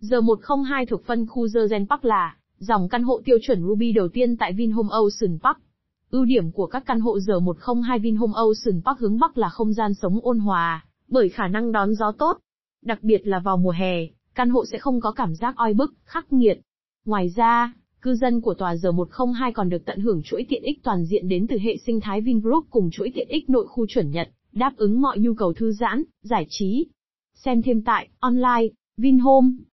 Giờ 102 thuộc phân khu Zerzen Park là dòng căn hộ tiêu chuẩn Ruby đầu tiên tại Vinhome Ocean Park. Ưu điểm của các căn hộ giờ 102 Vinhome Ocean Park hướng Bắc là không gian sống ôn hòa, bởi khả năng đón gió tốt. Đặc biệt là vào mùa hè, căn hộ sẽ không có cảm giác oi bức, khắc nghiệt. Ngoài ra, cư dân của tòa giờ 102 còn được tận hưởng chuỗi tiện ích toàn diện đến từ hệ sinh thái Vingroup cùng chuỗi tiện ích nội khu chuẩn Nhật, đáp ứng mọi nhu cầu thư giãn, giải trí. Xem thêm tại online Vinhome